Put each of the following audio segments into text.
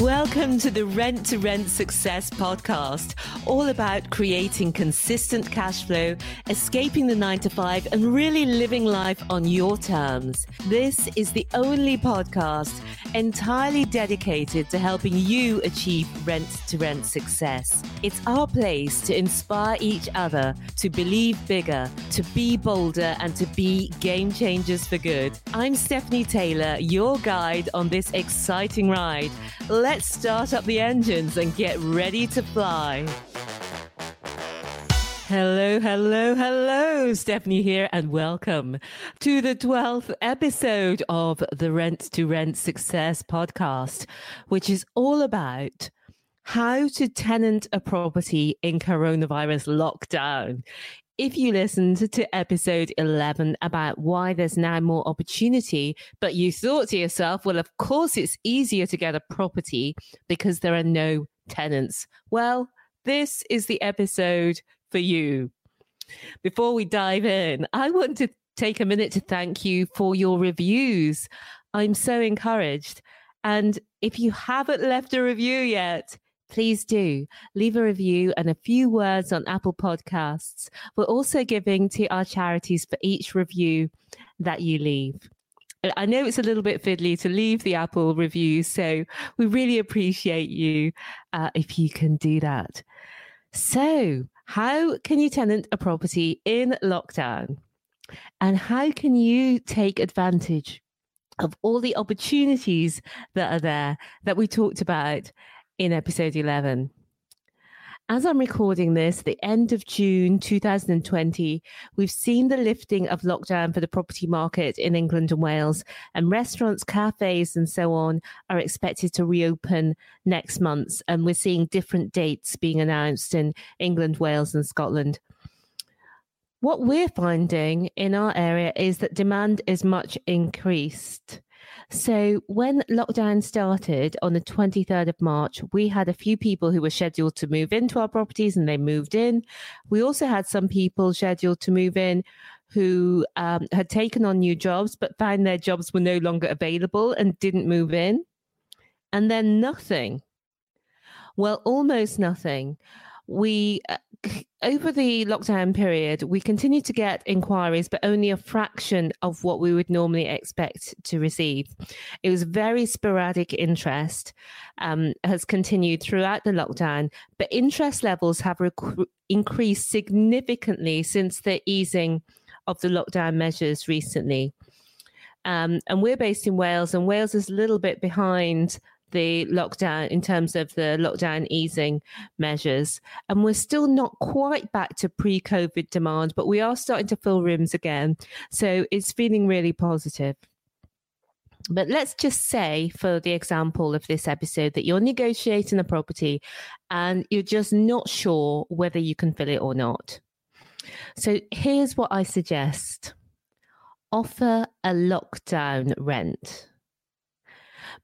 Welcome to the Rent to Rent Success podcast, all about creating consistent cash flow, escaping the nine to five, and really living life on your terms. This is the only podcast entirely dedicated to helping you achieve rent to rent success. It's our place to inspire each other to believe bigger, to be bolder, and to be game changers for good. I'm Stephanie Taylor, your guide on this exciting ride. Let's start up the engines and get ready to fly. Hello, hello, hello. Stephanie here, and welcome to the 12th episode of the Rent to Rent Success podcast, which is all about how to tenant a property in coronavirus lockdown. If you listened to episode 11 about why there's now more opportunity, but you thought to yourself, well, of course it's easier to get a property because there are no tenants. Well, this is the episode for you. Before we dive in, I want to take a minute to thank you for your reviews. I'm so encouraged. And if you haven't left a review yet, please do leave a review and a few words on Apple Podcasts. We're also giving to our charities for each review that you leave. I know it's a little bit fiddly to leave the Apple review, so we really appreciate you uh, if you can do that. So, how can you tenant a property in lockdown? And how can you take advantage of all the opportunities that are there that we talked about in episode 11? As I'm recording this, the end of June 2020, we've seen the lifting of lockdown for the property market in England and Wales, and restaurants, cafes, and so on are expected to reopen next month. And we're seeing different dates being announced in England, Wales, and Scotland. What we're finding in our area is that demand is much increased. So, when lockdown started on the 23rd of March, we had a few people who were scheduled to move into our properties and they moved in. We also had some people scheduled to move in who um, had taken on new jobs but found their jobs were no longer available and didn't move in. And then nothing. Well, almost nothing we uh, over the lockdown period we continued to get inquiries but only a fraction of what we would normally expect to receive. It was very sporadic interest um, has continued throughout the lockdown but interest levels have rec- increased significantly since the easing of the lockdown measures recently. Um, and we're based in Wales, and Wales is a little bit behind the lockdown in terms of the lockdown easing measures. And we're still not quite back to pre COVID demand, but we are starting to fill rooms again. So it's feeling really positive. But let's just say, for the example of this episode, that you're negotiating a property and you're just not sure whether you can fill it or not. So here's what I suggest offer a lockdown rent.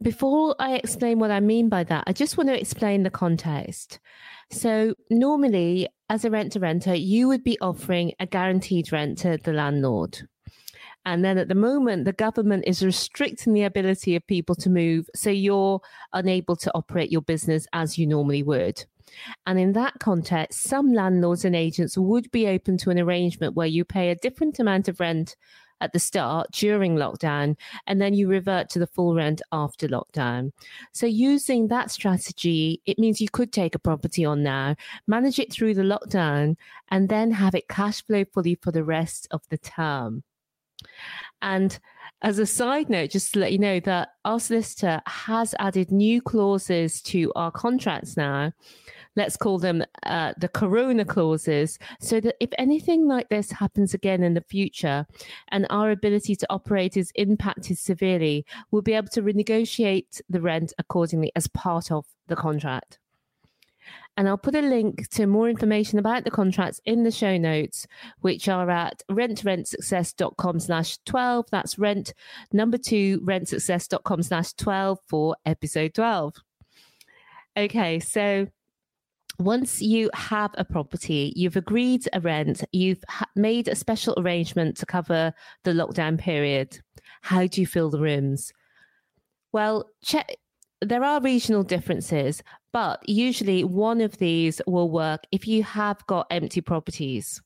Before I explain what I mean by that, I just want to explain the context. So, normally, as a rent to renter, you would be offering a guaranteed rent to the landlord. And then at the moment, the government is restricting the ability of people to move. So you're unable to operate your business as you normally would. And in that context, some landlords and agents would be open to an arrangement where you pay a different amount of rent at the start during lockdown, and then you revert to the full rent after lockdown. So, using that strategy, it means you could take a property on now, manage it through the lockdown, and then have it cash flow fully for the rest of the term. And as a side note, just to let you know that our solicitor has added new clauses to our contracts now let's call them uh, the corona clauses, so that if anything like this happens again in the future and our ability to operate is impacted severely, we'll be able to renegotiate the rent accordingly as part of the contract. And I'll put a link to more information about the contracts in the show notes, which are at rent2rentsuccess.com slash 12. That's rent number two, rentsuccess.com slash 12 for episode 12. Okay, so once you have a property, you've agreed a rent, you've made a special arrangement to cover the lockdown period. How do you fill the rooms? Well, check there are regional differences, but usually one of these will work if you have got empty properties.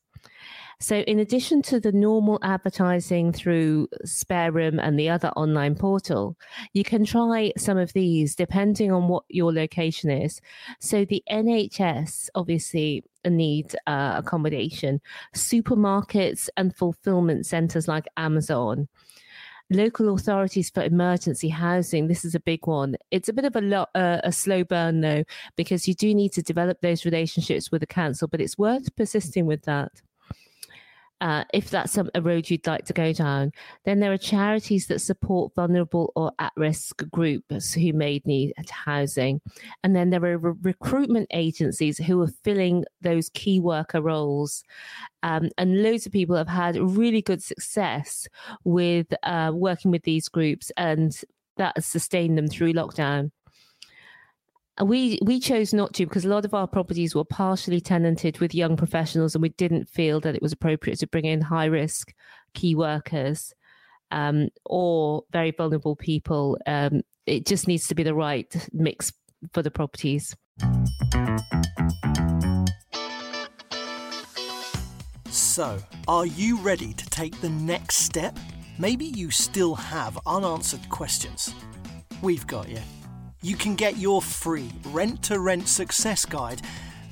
So, in addition to the normal advertising through Spare Room and the other online portal, you can try some of these depending on what your location is. So, the NHS obviously need uh, accommodation, supermarkets and fulfillment centers like Amazon. Local authorities for emergency housing this is a big one. It's a bit of a, lo- uh, a slow burn though because you do need to develop those relationships with the council but it's worth persisting with that uh, if that's a, road you'd like to go down. Then there are charities that support vulnerable or at risk groups who may need housing. And then there are re- recruitment agencies who are filling those key worker roles. Um, and loads of people have had really good success with uh, working with these groups and that has sustained them through lockdown we we chose not to because a lot of our properties were partially tenanted with young professionals and we didn't feel that it was appropriate to bring in high risk key workers um, or very vulnerable people. Um, it just needs to be the right mix for the properties. So are you ready to take the next step? Maybe you still have unanswered questions. We've got you you can get your free rent to rent success guide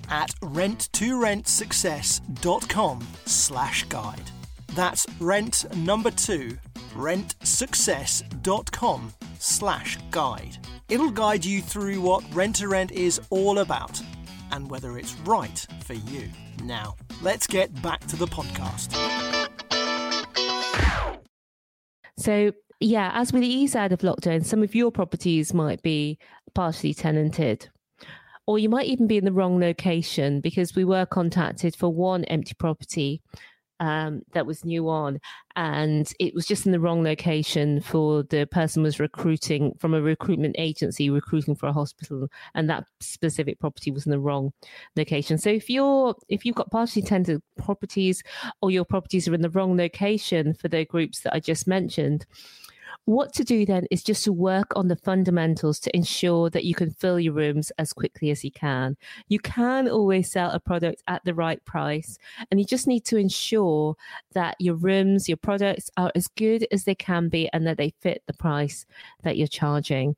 at rent2rentsuccess.com slash guide. That's rent number two, rentsuccess.com slash guide. It'll guide you through what rent to rent is all about and whether it's right for you. Now, let's get back to the podcast. So, yeah, as we ease out of lockdown, some of your properties might be partially tenanted. Or you might even be in the wrong location because we were contacted for one empty property um, that was new on, and it was just in the wrong location for the person was recruiting from a recruitment agency recruiting for a hospital, and that specific property was in the wrong location. So if you're if you've got partially tenanted properties, or your properties are in the wrong location for the groups that I just mentioned, what to do then is just to work on the fundamentals to ensure that you can fill your rooms as quickly as you can. You can always sell a product at the right price, and you just need to ensure that your rooms, your products are as good as they can be and that they fit the price that you're charging.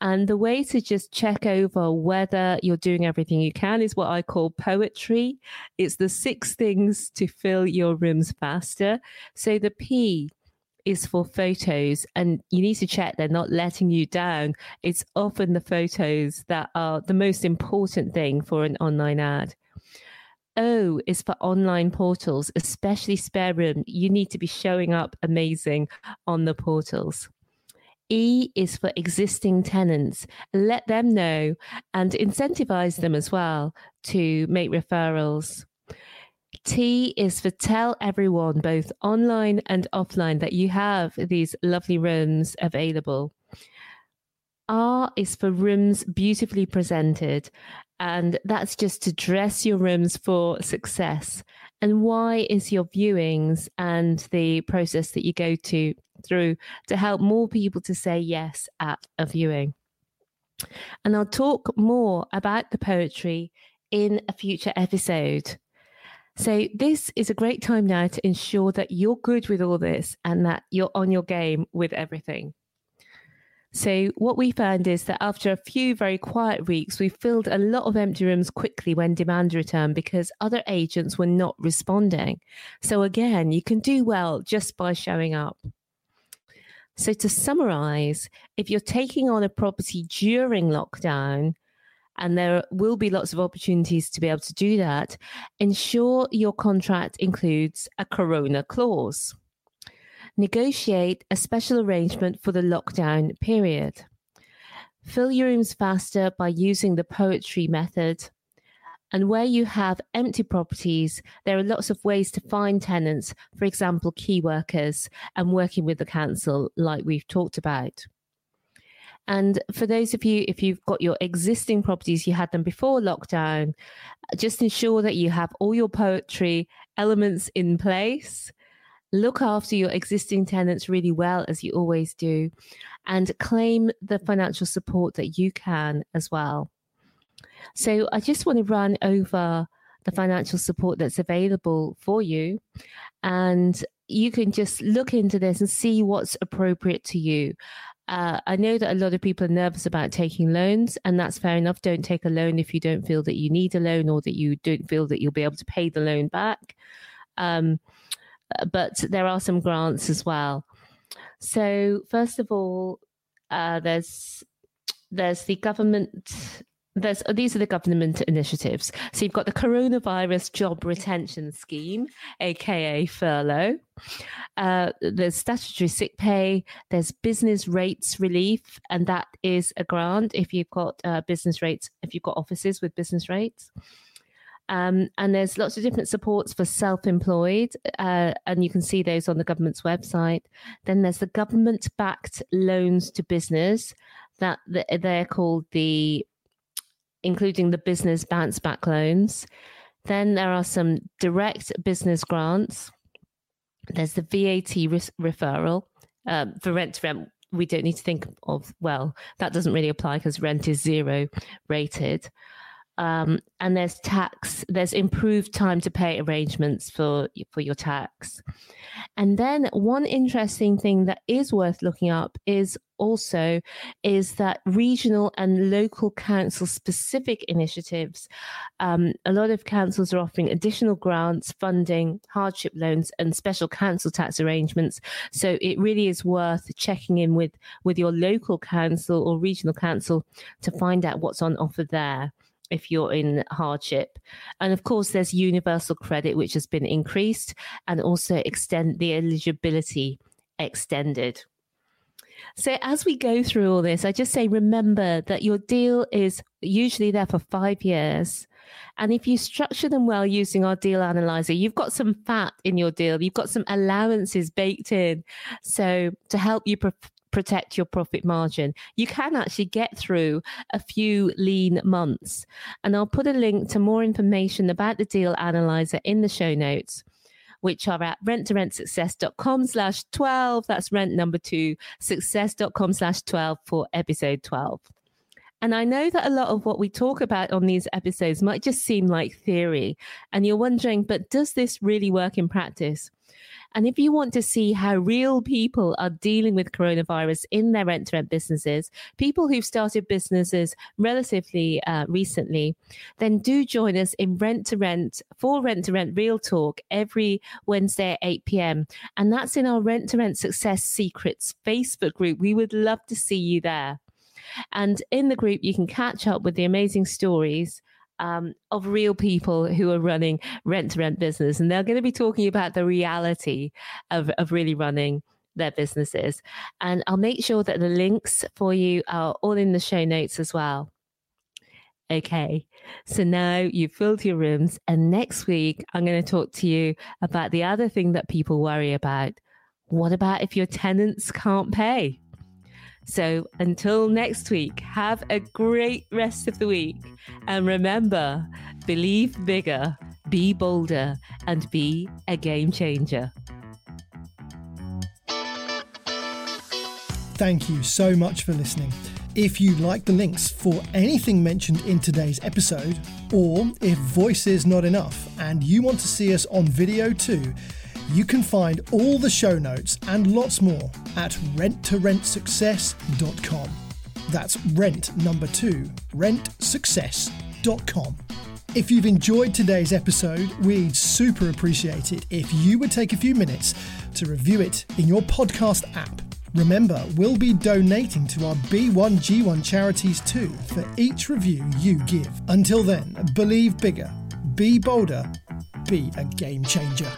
And the way to just check over whether you're doing everything you can is what I call poetry. It's the six things to fill your rooms faster. So the P is for photos and you need to check they're not letting you down. It's often the photos that are the most important thing for an online ad. Oh, o is for online portals, especially Spare Room. You need to be showing up amazing on the portals. E is for existing tenants. Let them know and incentivize them as well to make referrals. T is for tell everyone, both online and offline, that you have these lovely rooms available. R is for rooms beautifully presented, and that's just to dress your rooms for success. And Y is your viewings and the process that you go to through to help more people to say yes at a viewing. And I'll talk more about the poetry in a future episode. So, this is a great time now to ensure that you're good with all this and that you're on your game with everything. So, what we found is that after a few very quiet weeks, we filled a lot of empty rooms quickly when demand returned because other agents were not responding. So, again, you can do well just by showing up. So, to summarize, if you're taking on a property during lockdown, and there will be lots of opportunities to be able to do that, ensure your contract includes a corona clause. Negotiate a special arrangement for the lockdown period. Fill your rooms faster by using the poetry method. And where you have empty properties, there are lots of ways to find tenants, for example, key workers, and working with the council, like we've talked about. And for those of you, if you've got your existing properties, you had them before lockdown, just ensure that you have all your poetry elements in place. look after your existing tenants really well, as you always do, and claim the financial support that you can as well. So I just want to run over the financial support that's available for you. And you can just look into this and see what's appropriate to you. Uh, I know that a lot of people are nervous about taking loans, and that's fair enough. Don't take a loan if you don't feel that you need a loan or that you don't feel that you'll be able to pay the loan back. Um, but there are some grants as well. So, first of all, uh, there's there's the government there's these are the government initiatives. So you've got the coronavirus job retention scheme, aka furlough. Uh, there's statutory sick pay. There's business rates relief, and that is a grant if you've got uh, business rates, if you've got offices with business rates. Um, and there's lots of different supports for self-employed, uh, and you can see those on the government's website. Then there's the government-backed loans to business that they're called the including the business bounce back loans. Then there are some direct business grants. There's the VAT re- deferral um, for rent to rent. We don't need to think of, well, that doesn't really apply because rent is zero rated. Um, and there's tax, there's improved time to pay arrangements for, for your tax. And then one interesting thing that is worth looking up is also is that regional and local council specific initiatives. Um, a lot of councils are offering additional grants, funding, hardship loans, and special council tax arrangements. So it really is worth checking in with with your local council or regional council to find out what's on offer there if you're in hardship. And of course, there's universal credit, which has been increased, and also extend the eligibility extended. So, as we go through all this, I just say remember that your deal is usually there for five years. And if you structure them well using our deal analyzer, you've got some fat in your deal, you've got some allowances baked in. So, to help you pre- protect your profit margin. You can actually get through a few lean months. And I'll put a link to more information about the deal analyzer in the show notes which are at rent2rentsuccess.com slash 12. That's rent number two, success.com slash 12 for episode 12. And I know that a lot of what we talk about on these episodes might just seem like theory. And you're wondering, but does this really work in practice? And if you want to see how real people are dealing with coronavirus in their rent to rent businesses, people who've started businesses relatively uh, recently, then do join us in Rent to Rent for Rent to Rent Real Talk every Wednesday at 8 p.m. And that's in our Rent to Rent Success Secrets Facebook group. We would love to see you there. And in the group, you can catch up with the amazing stories um, of real people who are running rent to rent business. And they're going to be talking about the reality of, of really running their businesses. And I'll make sure that the links for you are all in the show notes as well. Okay, so now you've filled your rooms, and next week I'm going to talk to you about the other thing that people worry about. What about if your tenants can't pay? So until next week, have a great rest of the week. And remember, believe bigger, be bolder, and be a game changer. Thank you so much for listening. If you like the links for anything mentioned in today's episode, or if voice is not enough and you want to see us on video too, you can find all the show notes and lots more at rent2rentsuccess.com. That's rent number two, rentsuccess.com. If you've enjoyed today's episode, we'd super appreciate it if you would take a few minutes to review it in your podcast app. Remember, we'll be donating to our B1G1 charities too for each review you give. Until then, believe bigger, be bolder, be a game changer.